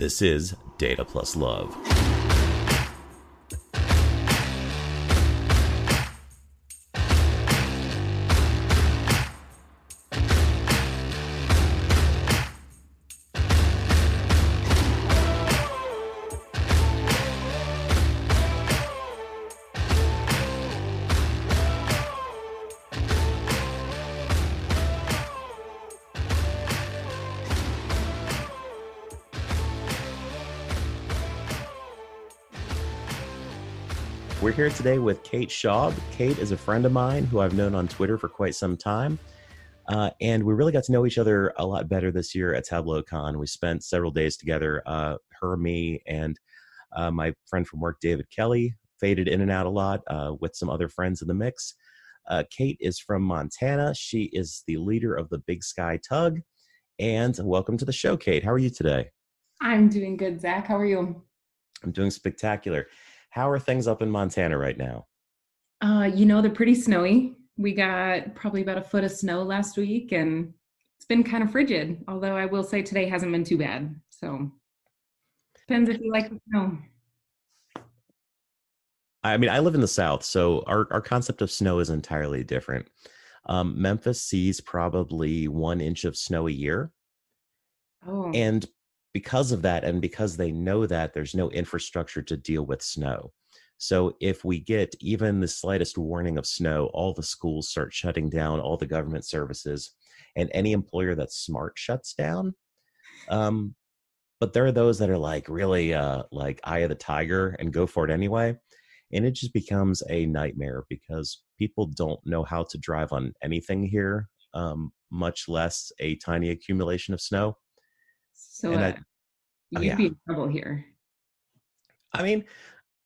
This is Data Plus Love. Here today with Kate Schaub. Kate is a friend of mine who I've known on Twitter for quite some time. Uh, and we really got to know each other a lot better this year at TableauCon. We spent several days together, uh, her, me, and uh, my friend from work, David Kelly, faded in and out a lot uh, with some other friends in the mix. Uh, Kate is from Montana. She is the leader of the Big Sky Tug. And welcome to the show, Kate. How are you today? I'm doing good, Zach. How are you? I'm doing spectacular. How are things up in Montana right now? Uh, you know, they're pretty snowy. We got probably about a foot of snow last week and it's been kind of frigid, although I will say today hasn't been too bad. So depends if you like the snow. I mean, I live in the South, so our, our concept of snow is entirely different. Um, Memphis sees probably one inch of snow a year. Oh, And because of that, and because they know that, there's no infrastructure to deal with snow. So if we get even the slightest warning of snow, all the schools start shutting down, all the government services, and any employer that's smart shuts down. Um, but there are those that are like really uh, like eye of the tiger and go for it anyway. And it just becomes a nightmare because people don't know how to drive on anything here, um, much less a tiny accumulation of snow. So and I- uh, oh, you'd yeah. be in trouble here. I mean,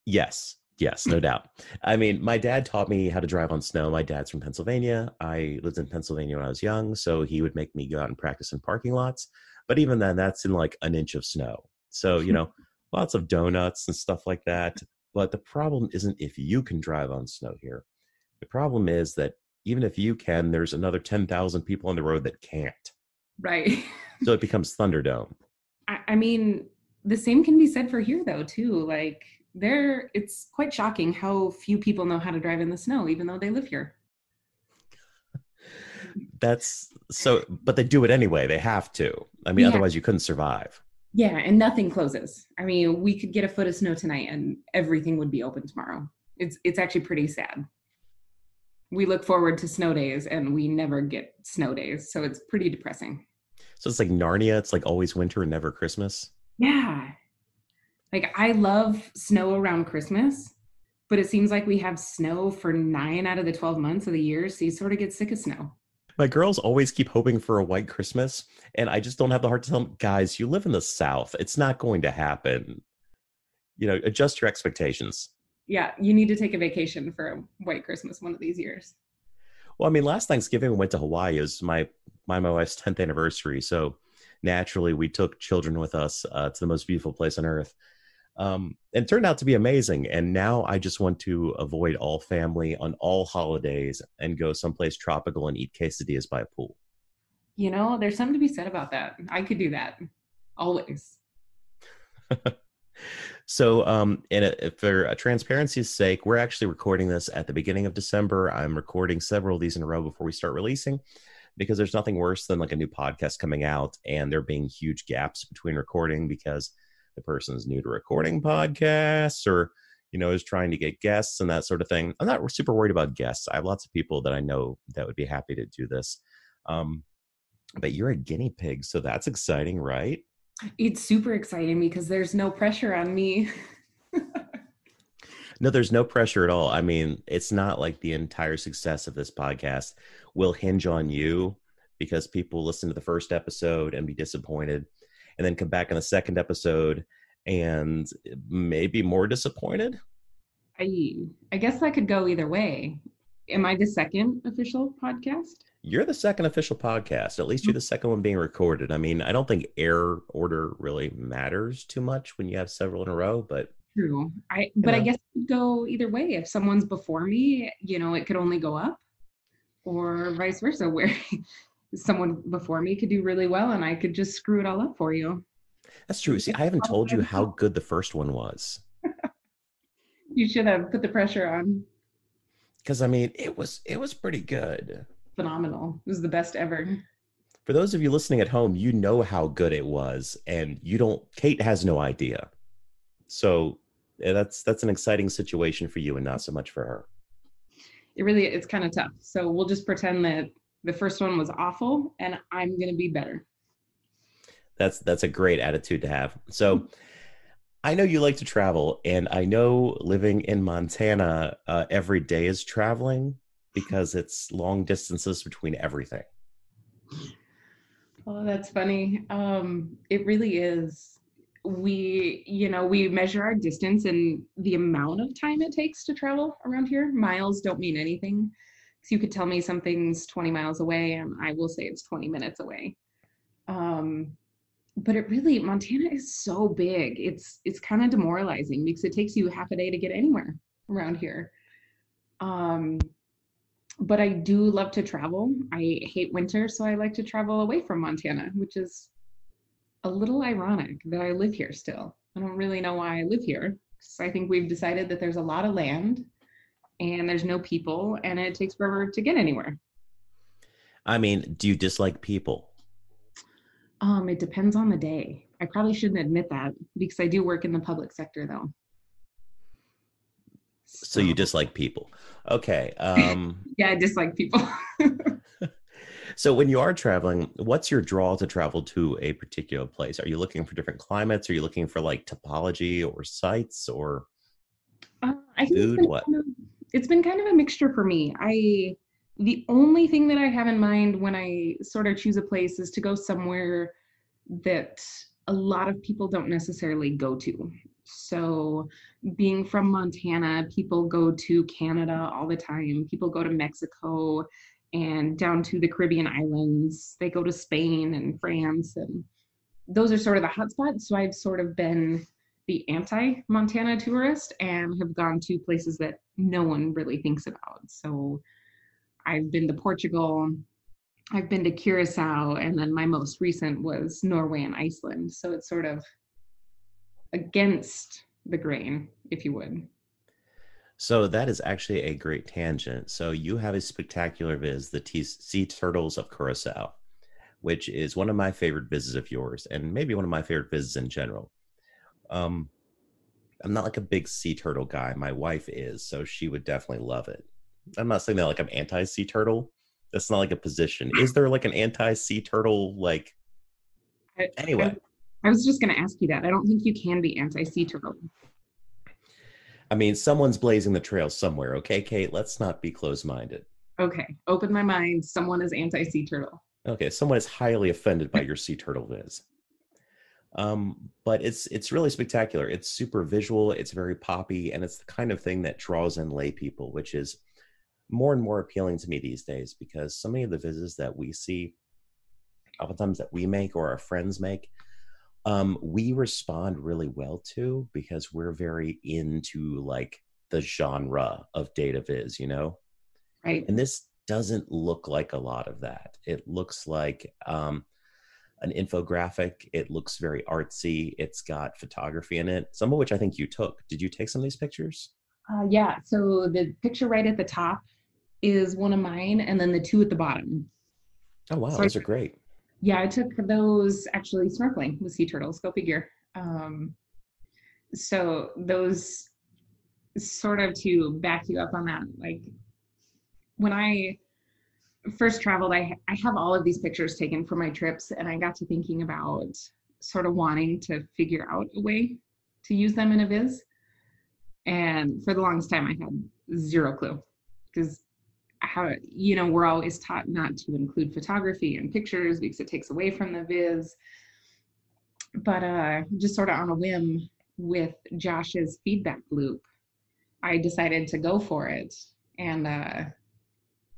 yes, yes, no doubt. I mean, my dad taught me how to drive on snow. My dad's from Pennsylvania. I lived in Pennsylvania when I was young, so he would make me go out and practice in parking lots. But even then, that's in like an inch of snow. So, you know, lots of donuts and stuff like that. But the problem isn't if you can drive on snow here. The problem is that even if you can, there's another 10,000 people on the road that can't. Right. So it becomes Thunderdome. I, I mean, the same can be said for here though, too. Like there it's quite shocking how few people know how to drive in the snow, even though they live here. That's so, but they do it anyway. They have to. I mean, Yeah. otherwise you couldn't survive. Yeah, and nothing closes. I mean, we could get a foot of snow tonight and everything would be open tomorrow. It's it's actually pretty sad. We look forward to snow days and we never get snow days, so it's pretty depressing. So it's like Narnia. It's like always winter and never Christmas. Yeah. Like I love snow around Christmas, but it seems like we have snow for 9 out of the 12 months of the year, so you sort of get sick of snow. My girls always keep hoping for a white Christmas, and I just don't have the heart to tell them, guys, you live in the South. It's not going to happen. You know, adjust your expectations. Yeah, you need to take a vacation for a white Christmas one of these years. Well, I mean, last Thanksgiving we went to Hawaii. It was my my my wife's tenth anniversary, so naturally we took children with us uh, to the most beautiful place on earth. Um, and it turned out to be amazing. And now I just want to avoid all family on all holidays and go someplace tropical and eat quesadillas by a pool. You know, there's something to be said about that. I could do that always. So, um, and it- for uh, transparency's sake, we're actually recording this at the beginning of December. I'm recording several of these in a row before we start releasing because there's nothing worse than like a new podcast coming out and there being huge gaps between recording because the person is new to recording podcasts or, you know, is trying to get guests and that sort of thing. I'm not super worried about guests. I have lots of people that I know that would be happy to do this. Um, but you're a guinea pig, so that's exciting, right? It's super exciting because there's no pressure on me. No, there's no pressure at all. I mean, it's not like the entire success of this podcast will hinge on you because people listen to the first episode and be disappointed and then come back in the second episode and maybe more disappointed. I I guess that could go either way. Am I the second official podcast? You're the second official podcast. At least you're mm. the second one being recorded. I mean, I don't think air order really matters too much when you have several in a row, but True. I but I know. guess it could go either way. If someone's before me, you know, it could only go up, or vice versa, where someone before me could do really well and I could just screw it all up for you. That's true. See, I haven't told you how good the first one was. you should have put the pressure on. Because I mean, it was it was pretty good. Phenomenal. It was the best ever. For those of you listening at home, you know how good it was, and you don't. Kate has no idea. So that's that's an exciting situation for you, and not so much for her. It really it's kind of tough. So we'll just pretend that the first one was awful, and I'm gonna be better. That's that's a great attitude to have. So. I know you like to travel, and I know living in Montana uh, every day is traveling because it's long distances between everything. Oh, that's funny. Um, it really is. We, you know, we measure our distance and the amount of time it takes to travel around here. Miles don't mean anything. So you could tell me something's 20 miles away, and I will say it's 20 minutes away. Um, but it really montana is so big it's it's kind of demoralizing because it takes you half a day to get anywhere around here um but i do love to travel i hate winter so i like to travel away from montana which is a little ironic that i live here still i don't really know why i live here so i think we've decided that there's a lot of land and there's no people and it takes forever to get anywhere i mean do you dislike people um, it depends on the day. I probably shouldn't admit that because I do work in the public sector though. So, so you dislike people. Okay. Um yeah, I dislike people. so when you are traveling, what's your draw to travel to a particular place? Are you looking for different climates? Are you looking for like topology or sites or uh, I food? What? Kind of, it's been kind of a mixture for me. I the only thing that I have in mind when I sort of choose a place is to go somewhere that a lot of people don't necessarily go to. So, being from Montana, people go to Canada all the time, people go to Mexico and down to the Caribbean islands, they go to Spain and France, and those are sort of the hotspots. So, I've sort of been the anti Montana tourist and have gone to places that no one really thinks about. So, I've been to Portugal, I've been to Curacao, and then my most recent was Norway and Iceland. So it's sort of against the grain, if you would. So that is actually a great tangent. So you have a spectacular viz, the T- Sea Turtles of Curacao, which is one of my favorite vizzes of yours, and maybe one of my favorite vizzes in general. Um, I'm not like a big sea turtle guy. My wife is, so she would definitely love it. I'm not saying that like I'm anti sea turtle. That's not like a position. Is there like an anti sea turtle like? I, anyway, I, I was just going to ask you that. I don't think you can be anti sea turtle. I mean, someone's blazing the trail somewhere. Okay, Kate. Let's not be closed minded. Okay, open my mind. Someone is anti sea turtle. Okay, someone is highly offended by your sea turtle viz. Um, but it's it's really spectacular. It's super visual. It's very poppy, and it's the kind of thing that draws in lay people, which is more and more appealing to me these days because so many of the vizzes that we see, oftentimes that we make or our friends make, um, we respond really well to because we're very into like the genre of data viz, you know? Right. And this doesn't look like a lot of that. It looks like um, an infographic. It looks very artsy. It's got photography in it, some of which I think you took. Did you take some of these pictures? Uh, yeah. So the picture right at the top is one of mine, and then the two at the bottom. Oh wow, so those I, are great. Yeah, I took those actually snorkeling with sea turtles. Go figure. Um, so those sort of to back you up on that, like when I first traveled, I I have all of these pictures taken for my trips, and I got to thinking about sort of wanting to figure out a way to use them in a viz. And for the longest time, I had zero clue because how you know we're always taught not to include photography and pictures because it takes away from the viz. But uh just sort of on a whim with josh's feedback loop i decided to go for it and uh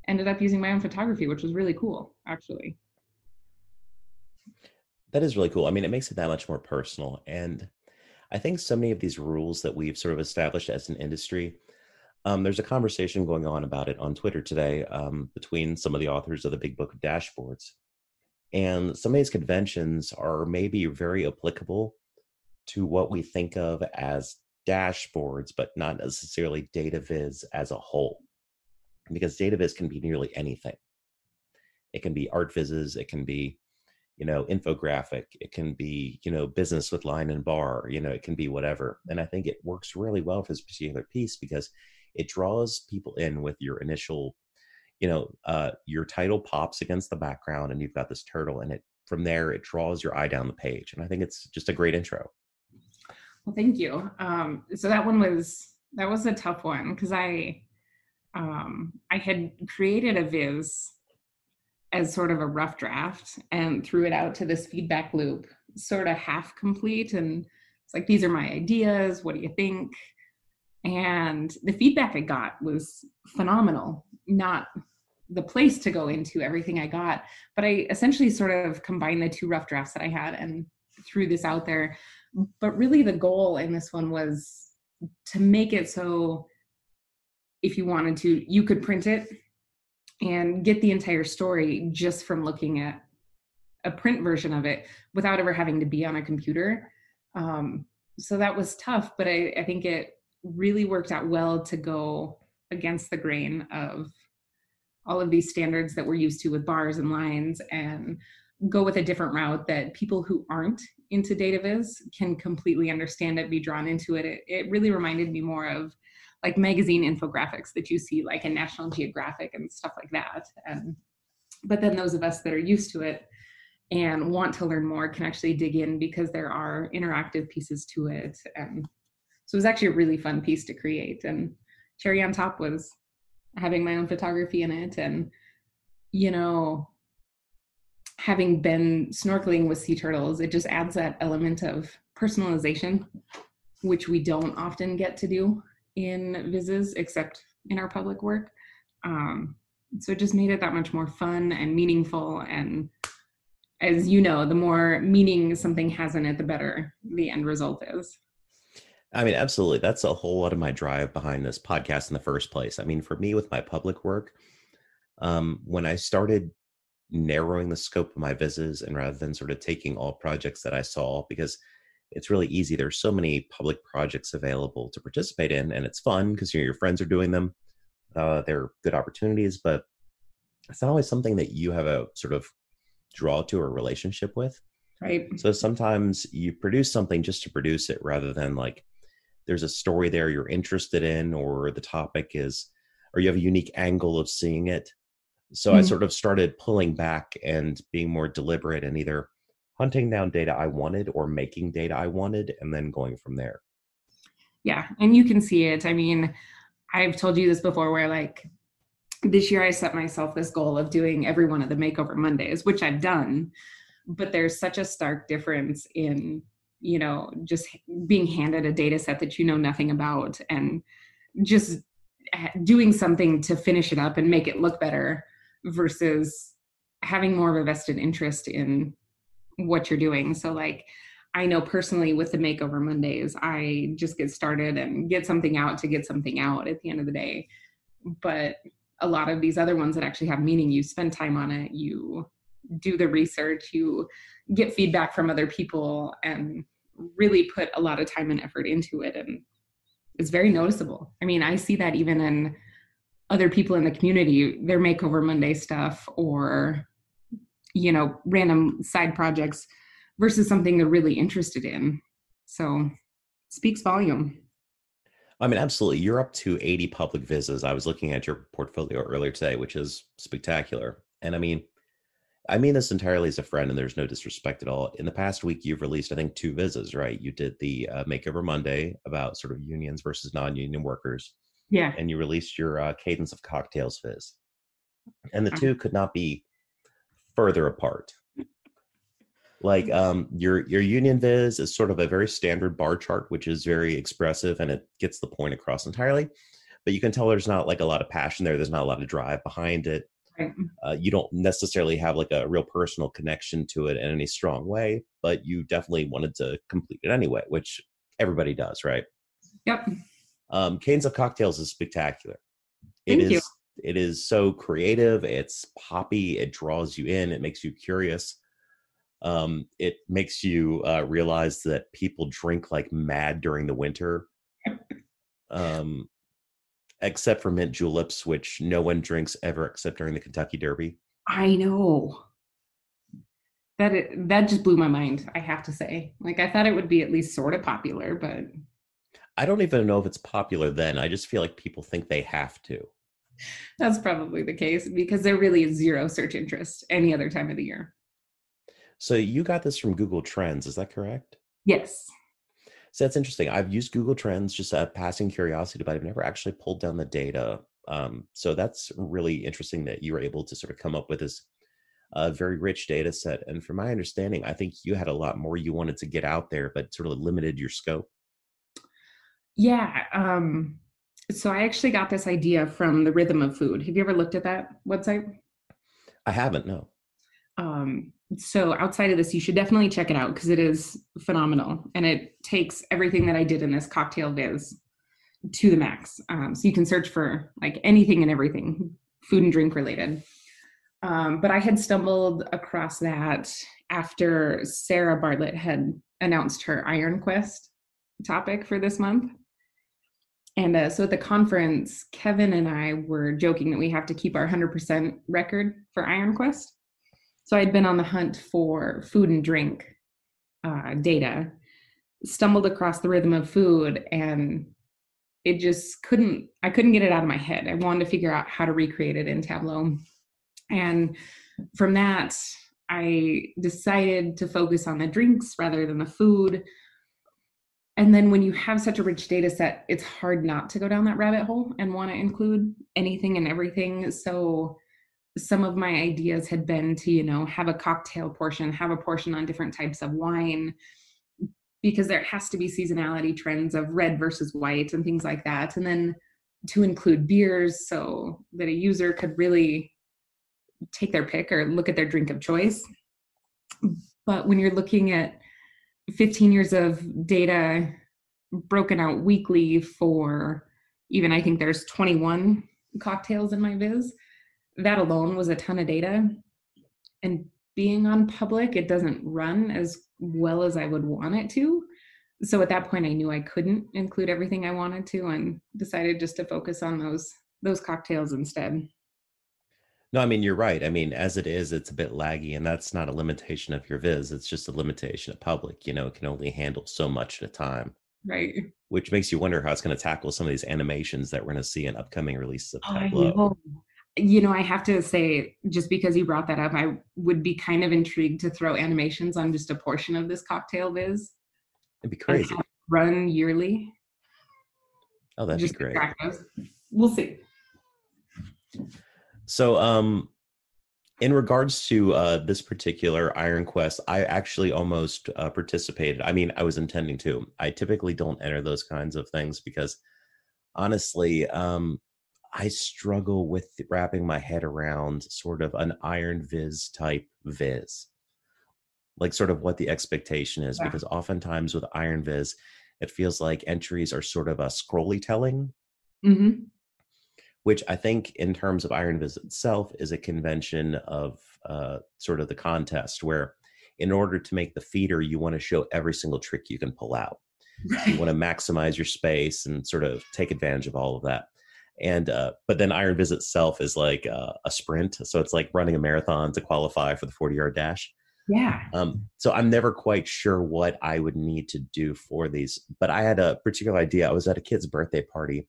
ended up using my own photography which was really cool actually. That is really cool. I mean it makes it that much more personal. And i think so many of these rules that we've sort of established as an industry um, there's a conversation going on about it on Twitter today um, between some of the authors of the Big Book of Dashboards. And some of these conventions are maybe very applicable to what we think of as dashboards, but not necessarily data viz as a whole. Because data viz can be nearly anything. It can be art vizzes, it can be, you know, infographic, it can be, you know, business with line and bar, you know, it can be whatever. And I think it works really well for this particular piece because it draws people in with your initial, you know, uh, your title pops against the background and you've got this turtle and it from there it draws your eye down the page. And I think it's just a great intro. Well, thank you. Um, so that one was that was a tough one because I um, I had created a viz as sort of a rough draft and threw it out to this feedback loop, sort of half complete, and it's like these are my ideas. What do you think? And the feedback I got was phenomenal. Not the place to go into everything I got, but I essentially sort of combined the two rough drafts that I had and threw this out there but really the goal in this one was to make it so if you wanted to you could print it and get the entire story just from looking at a print version of it without ever having to be on a computer um, so that was tough but I, I think it really worked out well to go against the grain of all of these standards that we're used to with bars and lines and go with a different route that people who aren't into data viz can completely understand it be drawn into it. it it really reminded me more of like magazine infographics that you see like in national geographic and stuff like that and but then those of us that are used to it and want to learn more can actually dig in because there are interactive pieces to it and so it was actually a really fun piece to create and cherry on top was having my own photography in it and you know having been snorkeling with sea turtles, it just adds that element of personalization, which we don't often get to do in vizzes except in our public work. Um, so it just made it that much more fun and meaningful. And as you know, the more meaning something has in it, the better the end result is. I mean, absolutely. That's a whole lot of my drive behind this podcast in the first place. I mean, for me with my public work, um, when I started narrowing the scope of my vizzes and rather than sort of taking all projects that I saw because it's really easy. There's so many public projects available to participate in, and it's fun because you know, your friends are doing them. Uh, they're good opportunities, but it's not always something that you have a sort of draw to or relationship with. Right. So sometimes you produce something just to produce it rather than like there's a story there you're interested in, or the topic is, or you have a unique angle of seeing it so mm-hmm. I sort of started pulling back and being more deliberate and either hunting down data I wanted or making data I wanted and then going from there. Yeah, and you can see it. I mean, I've told you this before where like this year I set myself this goal of doing every one of the makeover Mondays, which I've done, but there's such a stark difference in, you know, just being handed a data set that you know nothing about and just eh, doing something to finish it up and make it look better versus having more of a vested interest in what you're doing. So like I know personally with the makeover Mondays, I just get started and get something out to get something out at the end of the day. But a lot of these other ones that actually have meaning, you spend time on it, you do the research, you get feedback from other people and really put a lot of time and effort into it and it's very noticeable. I mean, I see that even in other people in the community, their makeover Monday stuff or, you know, random side projects versus something they're really interested in. So speaks volume. I mean, absolutely. You're up to 80 public vizzes. I was looking at your portfolio earlier today, which is spectacular. And I mean, I mean this entirely as a friend, and there's no disrespect at all. In the past week, you've released, I think, two vizzes, right? You did the uh, Makeover Monday about sort of unions versus non-union workers, yeah. And you released your uh, Cadence of Cocktails Viz. And the two could not be further apart. Like um, your your Union Viz is sort of a very standard bar chart, which is very expressive and it gets the point across entirely. But you can tell there's not like a lot of passion there. There's not a lot of drive behind it. Right. Uh, you don't necessarily have like a real personal connection to it in any strong way, but you definitely wanted to complete it anyway, which everybody does, right? Yep. Um, Cadence of Cocktails is spectacular. Thank it is you. it is so creative. It's poppy. It draws you in. It makes you curious. Um, it makes you uh, realize that people drink like mad during the winter. Um, except for mint juleps, which no one drinks ever except during the Kentucky Derby. I know. That it, that just blew my mind. I have to say, like I thought it would be at least sort of popular, but I don't even know if it's popular then. I just feel like people think they have to. That's probably the case because there really is zero search interest any other time of the year. So you got this from Google Trends, is that correct? Yes. So that's interesting. I've used Google Trends just a passing curiosity, but I've never actually pulled down the data. Um, so that's really interesting that you were able to sort of come up with this uh, very rich data set. And from my understanding, I think you had a lot more you wanted to get out there, but sort of limited your scope. Yeah. Um, so I actually got this idea from the Rhythm of Food. Have you ever looked at that website? I haven't, no. Um, so outside of this, you should definitely check it out because it is phenomenal and it takes everything that I did in this cocktail viz to the max. Um, so you can search for like anything and everything, food and drink related. Um, but I had stumbled across that after Sarah Bartlett had announced her Iron Quest topic for this month. And uh, so at the conference, Kevin and I were joking that we have to keep our 100% record for Iron Quest. So I'd been on the hunt for food and drink uh, data, stumbled across the rhythm of food, and it just couldn't, I couldn't get it out of my head. I wanted to figure out how to recreate it in Tableau. And from that, I decided to focus on the drinks rather than the food and then when you have such a rich data set it's hard not to go down that rabbit hole and want to include anything and everything so some of my ideas had been to you know have a cocktail portion have a portion on different types of wine because there has to be seasonality trends of red versus white and things like that and then to include beers so that a user could really take their pick or look at their drink of choice but when you're looking at 15 years of data broken out weekly for even I think there's 21 cocktails in my viz. That alone was a ton of data. And being on public, it doesn't run as well as I would want it to. So at that point I knew I couldn't include everything I wanted to and decided just to focus on those those cocktails instead. No, I mean you're right. I mean, as it is, it's a bit laggy, and that's not a limitation of your viz. It's just a limitation of public. You know, it can only handle so much at a time. Right. Which makes you wonder how it's going to tackle some of these animations that we're going to see in upcoming releases of Tableau. Oh, you know, I have to say, just because you brought that up, I would be kind of intrigued to throw animations on just a portion of this cocktail viz. It'd be crazy. Run yearly. Oh, that'd just be great. We'll see. So, um, in regards to uh, this particular Iron Quest, I actually almost uh, participated. I mean, I was intending to. I typically don't enter those kinds of things because, honestly, um, I struggle with wrapping my head around sort of an Iron Viz type Viz, like sort of what the expectation is. Yeah. Because oftentimes with Iron Viz, it feels like entries are sort of a scrolly telling. Mm-hmm which I think, in terms of Iron Viz itself, is a convention of uh, sort of the contest where, in order to make the feeder, you want to show every single trick you can pull out. Right. You want to maximize your space and sort of take advantage of all of that. And uh, but then Iron Viz itself is like uh, a sprint, so it's like running a marathon to qualify for the forty yard dash. Yeah. Um, so I'm never quite sure what I would need to do for these, but I had a particular idea. I was at a kid's birthday party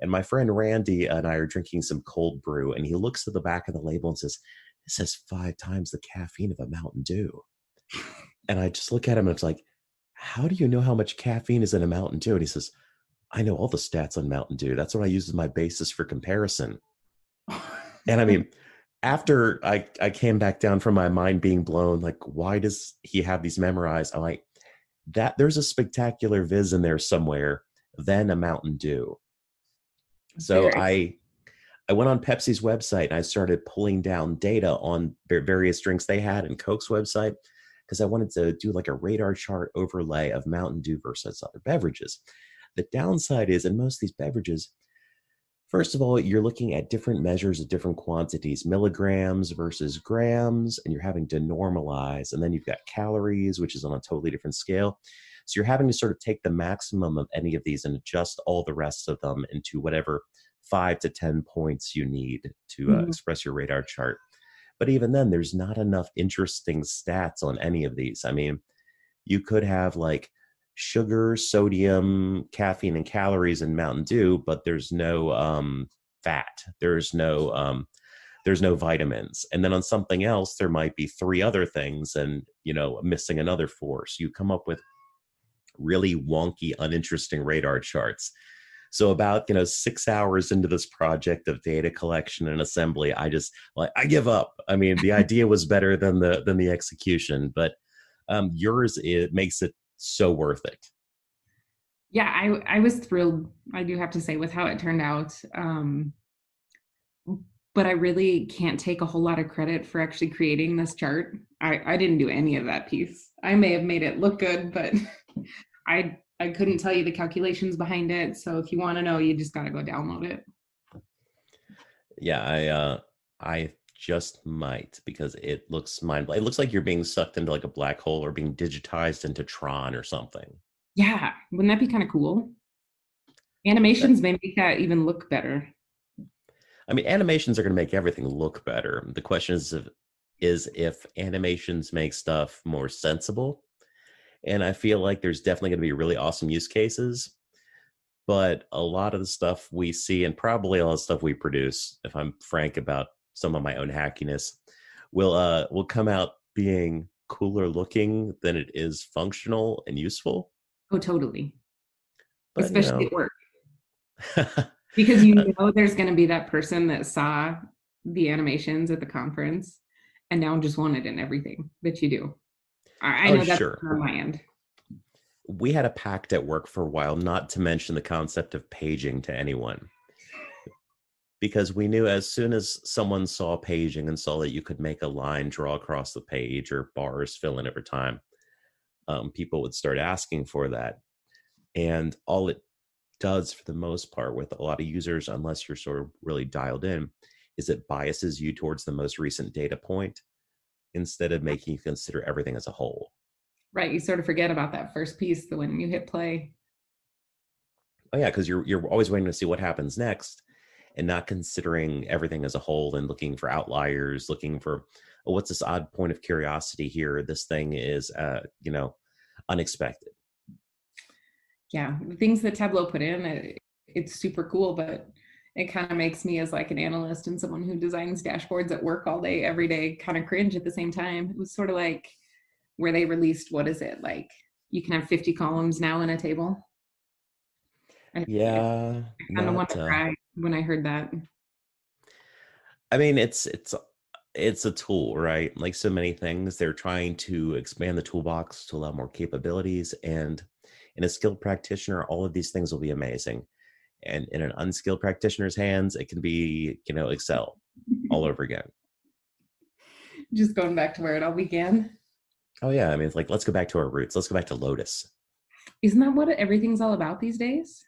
and my friend Randy and I are drinking some cold brew, and he looks at the back of the label and says, This has five times the caffeine of a Mountain Dew. And I just look at him and it's like, How do you know how much caffeine is in a Mountain Dew? And he says, I know all the stats on Mountain Dew. That's what I use as my basis for comparison. and I mean, after I, I came back down from my mind being blown, like, why does he have these memorized? I'm like, that there's a spectacular viz in there somewhere than a Mountain Dew. So Very. I I went on Pepsi's website and I started pulling down data on various drinks they had and Coke's website because I wanted to do like a radar chart overlay of Mountain Dew versus other beverages. The downside is in most of these beverages, First of all, you're looking at different measures of different quantities, milligrams versus grams, and you're having to normalize. And then you've got calories, which is on a totally different scale. So you're having to sort of take the maximum of any of these and adjust all the rest of them into whatever five to 10 points you need to uh, mm-hmm. express your radar chart. But even then, there's not enough interesting stats on any of these. I mean, you could have like sugar, sodium, caffeine, and calories in Mountain Dew, but there's no um, fat. There's no um, there's no vitamins. And then on something else, there might be three other things, and you know, missing another four. So you come up with really wonky, uninteresting radar charts. So about you know six hours into this project of data collection and assembly, I just like I give up. I mean, the idea was better than the than the execution, but um, yours it makes it so worth it. Yeah, I I was thrilled. I do have to say with how it turned out. Um, but I really can't take a whole lot of credit for actually creating this chart. I, I didn't do any of that piece. I may have made it look good, but I I couldn't tell you the calculations behind it. So if you want to know, you just got to go download it. Yeah, I uh I just might because it looks mind it looks like you're being sucked into like a black hole or being digitized into Tron or something. Yeah, wouldn't that be kind of cool? Animations may make that even look better. I mean, animations are going to make everything look better. The question is if, is if animations make stuff more sensible. And I feel like there's definitely going to be really awesome use cases. But a lot of the stuff we see, and probably all the stuff we produce, if I'm frank about some of my own hackiness will uh will come out being cooler looking than it is functional and useful. Oh, totally. But, Especially you know. at work. because you know there's going to be that person that saw the animations at the conference and now just want it in everything that you do. I, I know oh, that's sure. on my end. We had a pact at work for a while not to mention the concept of paging to anyone because we knew as soon as someone saw paging and saw that you could make a line draw across the page or bars fill in every time, um, people would start asking for that. And all it does for the most part with a lot of users, unless you're sort of really dialed in, is it biases you towards the most recent data point instead of making you consider everything as a whole. Right. You sort of forget about that first piece the when you hit play. Oh yeah, because you're you're always waiting to see what happens next and not considering everything as a whole and looking for outliers, looking for oh, what's this odd point of curiosity here? This thing is, uh, you know, unexpected. Yeah, the things that Tableau put in, it, it's super cool, but it kind of makes me as like an analyst and someone who designs dashboards at work all day every day kind of cringe at the same time it was sort of like where they released what is it like you can have 50 columns now in a table yeah i kind of want to uh, cry when I heard that. I mean, it's it's it's a tool, right? Like so many things, they're trying to expand the toolbox to allow more capabilities. And in a skilled practitioner, all of these things will be amazing. And in an unskilled practitioner's hands, it can be, you know, Excel all over again. Just going back to where it all began. Oh yeah, I mean, it's like let's go back to our roots. Let's go back to Lotus. Isn't that what everything's all about these days?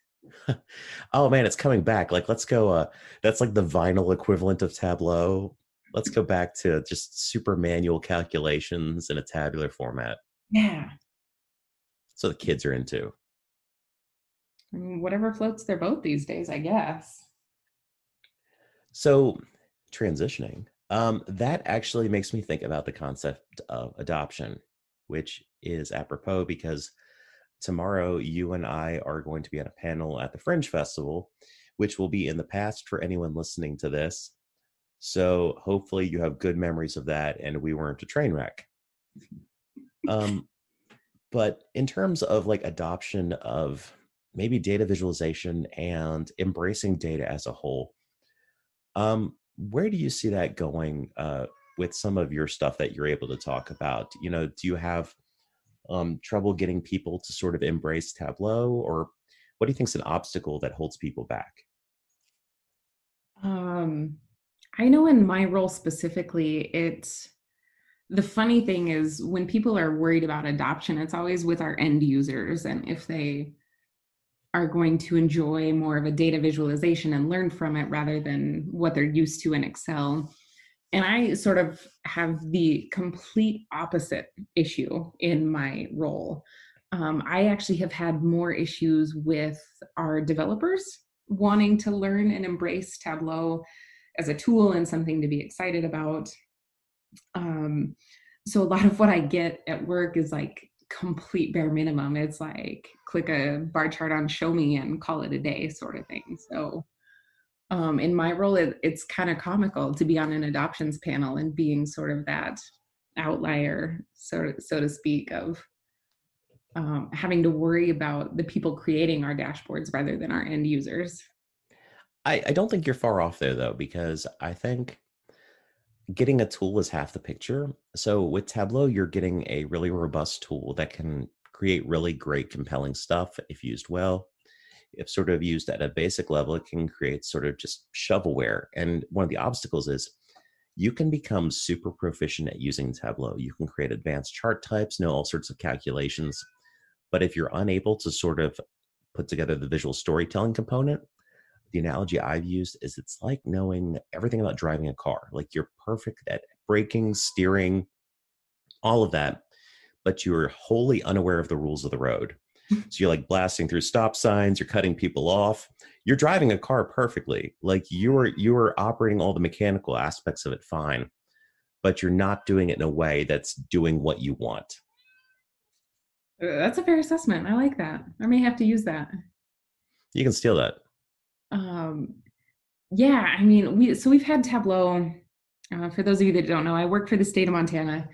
Oh man, it's coming back. Like let's go uh that's like the vinyl equivalent of Tableau. Let's go back to just super manual calculations in a tabular format. Yeah. So the kids are into. I mean, whatever floats their boat these days, I guess. So transitioning. Um, that actually makes me think about the concept of adoption, which is apropos because tomorrow you and I are going to be on a panel at the Fringe Festival, which will be in the past for anyone listening to this. So hopefully you have good memories of that and we weren't a train wreck. Um, but in terms of like adoption of maybe data visualization and embracing data as a whole, um, where do you see that going uh, with some of your stuff that you're able to talk about? You know, do you have um, trouble getting people to sort of embrace Tableau, or what do you think is an obstacle that holds people back? Um, I know in my role specifically, it's the funny thing is when people are worried about adoption, it's always with our end users, and if they are going to enjoy more of a data visualization and learn from it rather than what they're used to in Excel. And I sort of have the complete opposite issue in my role. Um, I actually have had more issues with our developers wanting to learn and embrace Tableau as a tool and something to be excited about. Um, so a lot of what I get at work is like complete bare minimum. It's like click a bar chart on show me and call it a day sort of thing. So um, in my role, it, it's kind of comical to be on an adoptions panel and being sort of that outlier, so, so to speak, of um, having to worry about the people creating our dashboards rather than our end users. I, I don't think you're far off there though, because I think getting a tool is half the picture. So with Tableau, you're getting a really robust tool that can create really great, compelling stuff if used well. If sort of used at a basic level, it can create sort of just shovelware. And one of the obstacles is you can become super proficient at using Tableau. You can create advanced chart types, know all sorts of calculations. But if you're unable to sort of put together the visual storytelling component, the analogy I've used is it's like knowing everything about driving a car. Like you're perfect at braking, steering, all of that, but you're wholly unaware of the rules of the road. So you're like blasting through stop signs, you're cutting people off. You're driving a car perfectly. Like you're you're operating all the mechanical aspects of it fine, but you're not doing it in a way that's doing what you want. Uh, that's a fair assessment. I like that. I may have to use that. You can steal that um, yeah, I mean, we so we've had Tableau. Uh, for those of you that don't know, I work for the state of Montana,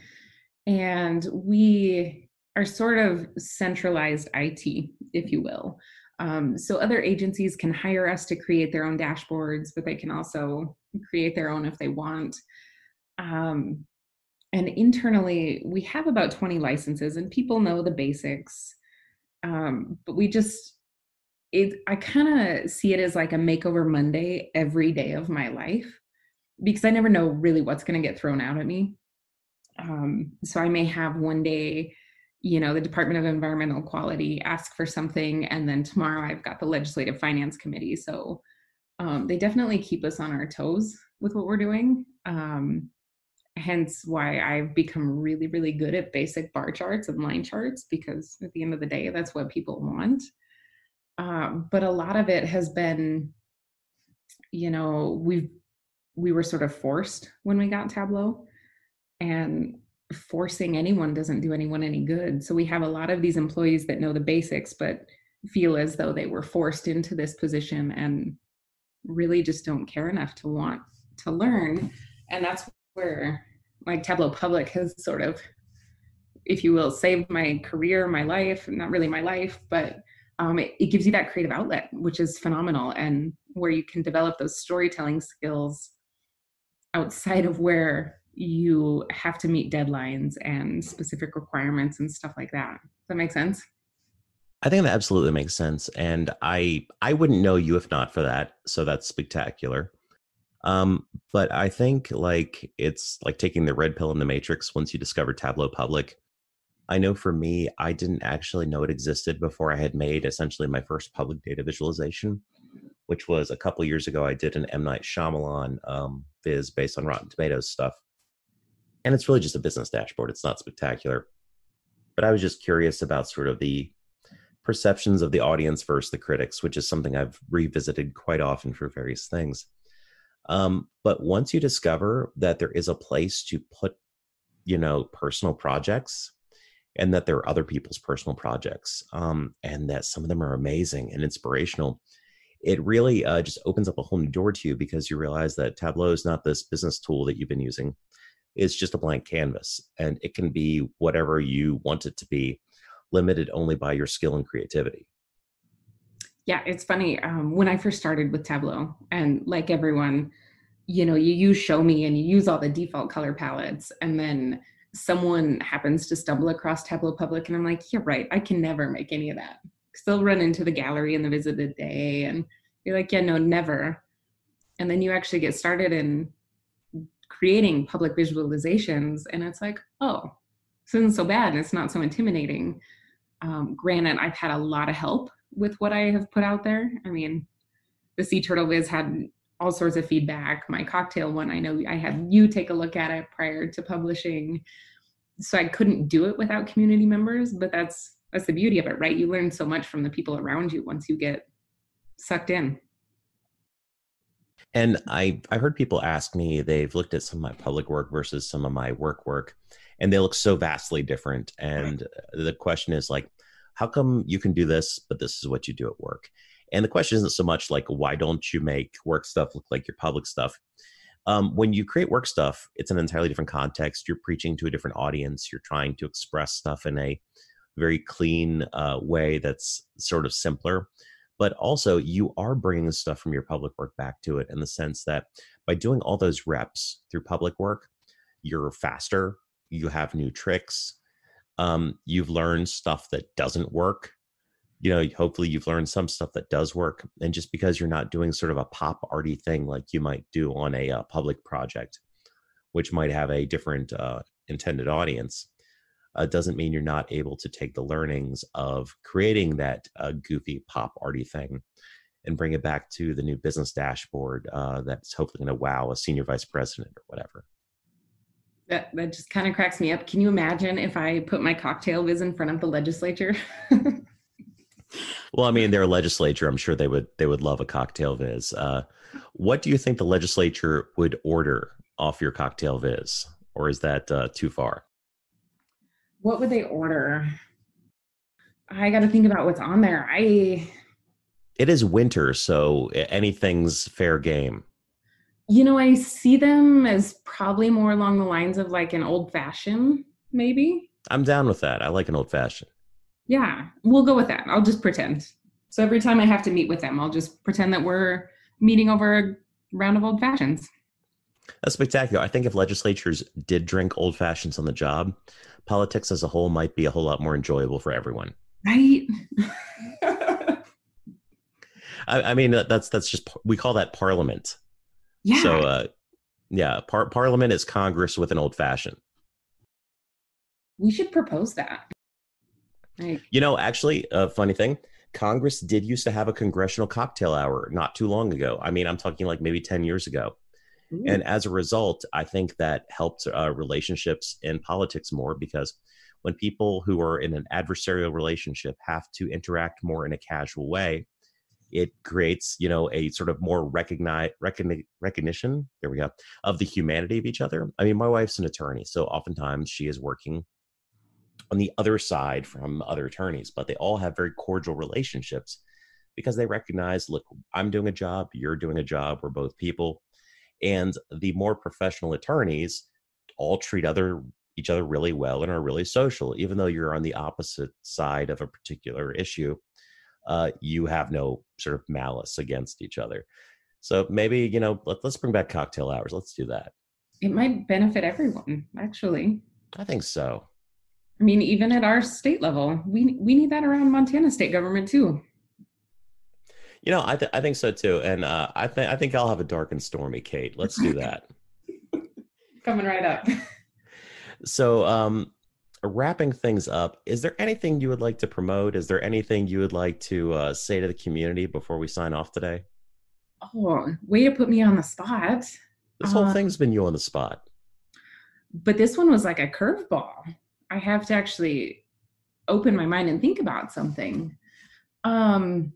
and we are sort of centralized IT, if you will. Um, so other agencies can hire us to create their own dashboards, but they can also create their own if they want. Um, and internally, we have about 20 licenses, and people know the basics. Um, but we just it I kind of see it as like a makeover Monday every day of my life because I never know really what's going to get thrown out at me. Um, so I may have one day, you know, the Department of Environmental Quality ask for something, and then tomorrow I've got the Legislative Finance Committee. So um, they definitely keep us on our toes with what we're doing. Um, hence why I've become really, really good at basic bar charts and line charts because at the end of the day, that's what people want. Um, but a lot of it has been, you know, we we were sort of forced when we got Tableau, and forcing anyone doesn't do anyone any good. So we have a lot of these employees that know the basics, but feel as though they were forced into this position and really just don't care enough to want to learn. And that's where like Tableau Public has sort of, if you will, saved my career, my life, not really my life, but um, it, it gives you that creative outlet, which is phenomenal, and where you can develop those storytelling skills outside of where you have to meet deadlines and specific requirements and stuff like that. Does that make sense? I think that absolutely makes sense, and I I wouldn't know you if not for that. So that's spectacular. Um, but I think like it's like taking the red pill in the Matrix. Once you discover Tableau Public, I know for me, I didn't actually know it existed before I had made essentially my first public data visualization, which was a couple years ago. I did an M Night Shyamalan um, viz based on Rotten Tomatoes stuff, and it's really just a business dashboard. It's not spectacular, but I was just curious about sort of the perceptions of the audience versus the critics, which is something I've revisited quite often for various things. Um, but once you discover that there is a place to put, you know, personal projects and that there are other people's personal projects um, and that some of them are amazing and inspirational it really uh, just opens up a whole new door to you because you realize that tableau is not this business tool that you've been using it's just a blank canvas and it can be whatever you want it to be limited only by your skill and creativity yeah it's funny um, when i first started with tableau and like everyone you know you use show me and you use all the default color palettes and then someone happens to stumble across Tableau Public, and I'm like, you're right, I can never make any of that. Still run into the gallery in the visit a day, and you're like, yeah, no, never. And then you actually get started in creating public visualizations, and it's like, oh, this isn't so bad, and it's not so intimidating. Um, granted, I've had a lot of help with what I have put out there. I mean, the Sea Turtle Viz had all sorts of feedback. My cocktail one, I know I had you take a look at it prior to publishing. So I couldn't do it without community members, but that's that's the beauty of it, right? You learn so much from the people around you once you get sucked in. And I I've heard people ask me they've looked at some of my public work versus some of my work work, and they look so vastly different. And right. the question is like, how come you can do this, but this is what you do at work? And the question isn't so much like why don't you make work stuff look like your public stuff? Um, when you create work stuff, it's an entirely different context. You're preaching to a different audience. You're trying to express stuff in a very clean uh, way that's sort of simpler but also you are bringing the stuff from your public work back to it in the sense that by doing all those reps through public work you're faster you have new tricks um, you've learned stuff that doesn't work. You know hopefully you've learned some stuff that does work and just because you're not doing sort of a pop arty thing like you might do on a, uh, public project which might have a different uh, intended audience uh, doesn't mean you're not able to take the learnings of creating that uh, goofy pop arty thing and bring it back to the new business dashboard uh, that's hopefully going to wow a senior vice president or whatever. That that just kind of cracks me up. Can you imagine if I put my cocktail viz in front of the legislature? well, I mean, their legislature, I'm sure they would they would love a cocktail viz. Uh, what do you think the legislature would order off your cocktail viz, or is that uh, too far? What would they order? I got to think about what's on there. I. It is winter, so anything's fair game. You know, I see them as probably more along the lines of like an old fashioned, maybe. I'm down with that. I like an old fashioned. Yeah, we'll go with that. I'll just pretend. So every time I have to meet with them, I'll just pretend that we're meeting over a round of old fashions. That's spectacular. I think if legislatures did drink old fashions on the job, politics as a whole might be a whole lot more enjoyable for everyone. Right. I, I, mean, that's that's just we call that parliament. Yeah. So, uh, yeah, par- parliament is Congress with an old fashioned. We should propose that. Right. You know, actually, a funny thing. Congress did used to have a congressional cocktail hour not too long ago. I mean, I'm talking like maybe 10 years ago. Ooh. And as a result, I think that helps uh, relationships in politics more because when people who are in an adversarial relationship have to interact more in a casual way, it creates, you know, a sort of more recognize, recogni- recognition. There we go of the humanity of each other. I mean, my wife's an attorney, so oftentimes she is working on the other side from other attorneys, but they all have very cordial relationships because they recognize, look, I'm doing a job, you're doing a job, we're both people and the more professional attorneys all treat other each other really well and are really social even though you're on the opposite side of a particular issue uh, you have no sort of malice against each other. So maybe you know let, let's bring back cocktail hours. Let's do that. It might benefit everyone actually. I think so. I mean even at our state level we we need that around montana state government too you know, I, th- I think so too, and uh, I think I think I'll have a dark and stormy Kate. Let's do that. Coming right up. so, um, wrapping things up, is there anything you would like to promote? Is there anything you would like to uh, say to the community before we sign off today? Oh, way to put me on the spot. This whole uh, thing's been you on the spot. But this one was like a curveball. I have to actually open my mind and think about something. Um,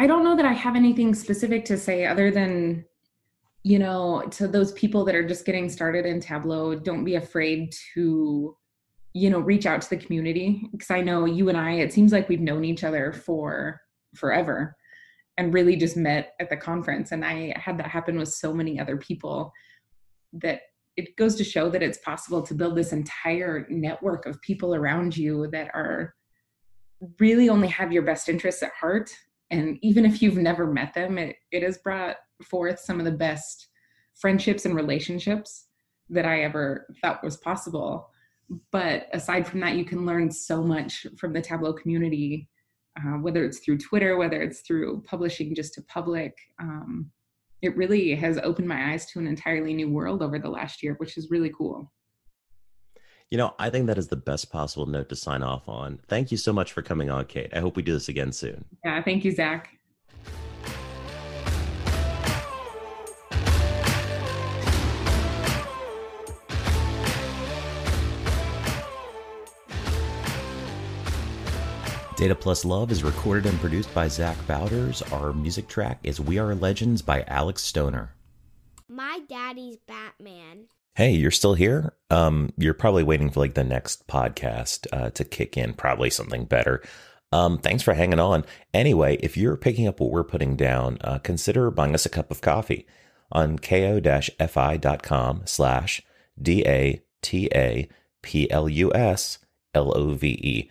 I don't know that I have anything specific to say other than, you know, to those people that are just getting started in Tableau, don't be afraid to, you know, reach out to the community. Because I know you and I, it seems like we've known each other for forever and really just met at the conference. And I had that happen with so many other people that it goes to show that it's possible to build this entire network of people around you that are really only have your best interests at heart and even if you've never met them it, it has brought forth some of the best friendships and relationships that i ever thought was possible. But aside from that you can learn so much from the tableau community uh, whether it's through twitter whether it's through publishing just to public. Um, it really has opened my eyes to an entirely new world over the last year which is really cool You know, I think that is the best possible note to sign off on. Thank you so much for coming on, Kate. I hope we do this again soon. Yeah, thank you, Zach. Data Plus Love is recorded and produced by Zach Bowders. Our music track is We Are Legends by Alex Stoner. My daddy's Batman. Hey, you're still here? Um, you're probably waiting for like the next podcast uh, to kick in, probably something better. Um, thanks for hanging on. Anyway, if you're picking up what we're putting down, uh, consider buying us a cup of coffee on ko-fi.com slash D-A-T-A-P-L-U-S-L-O-V-E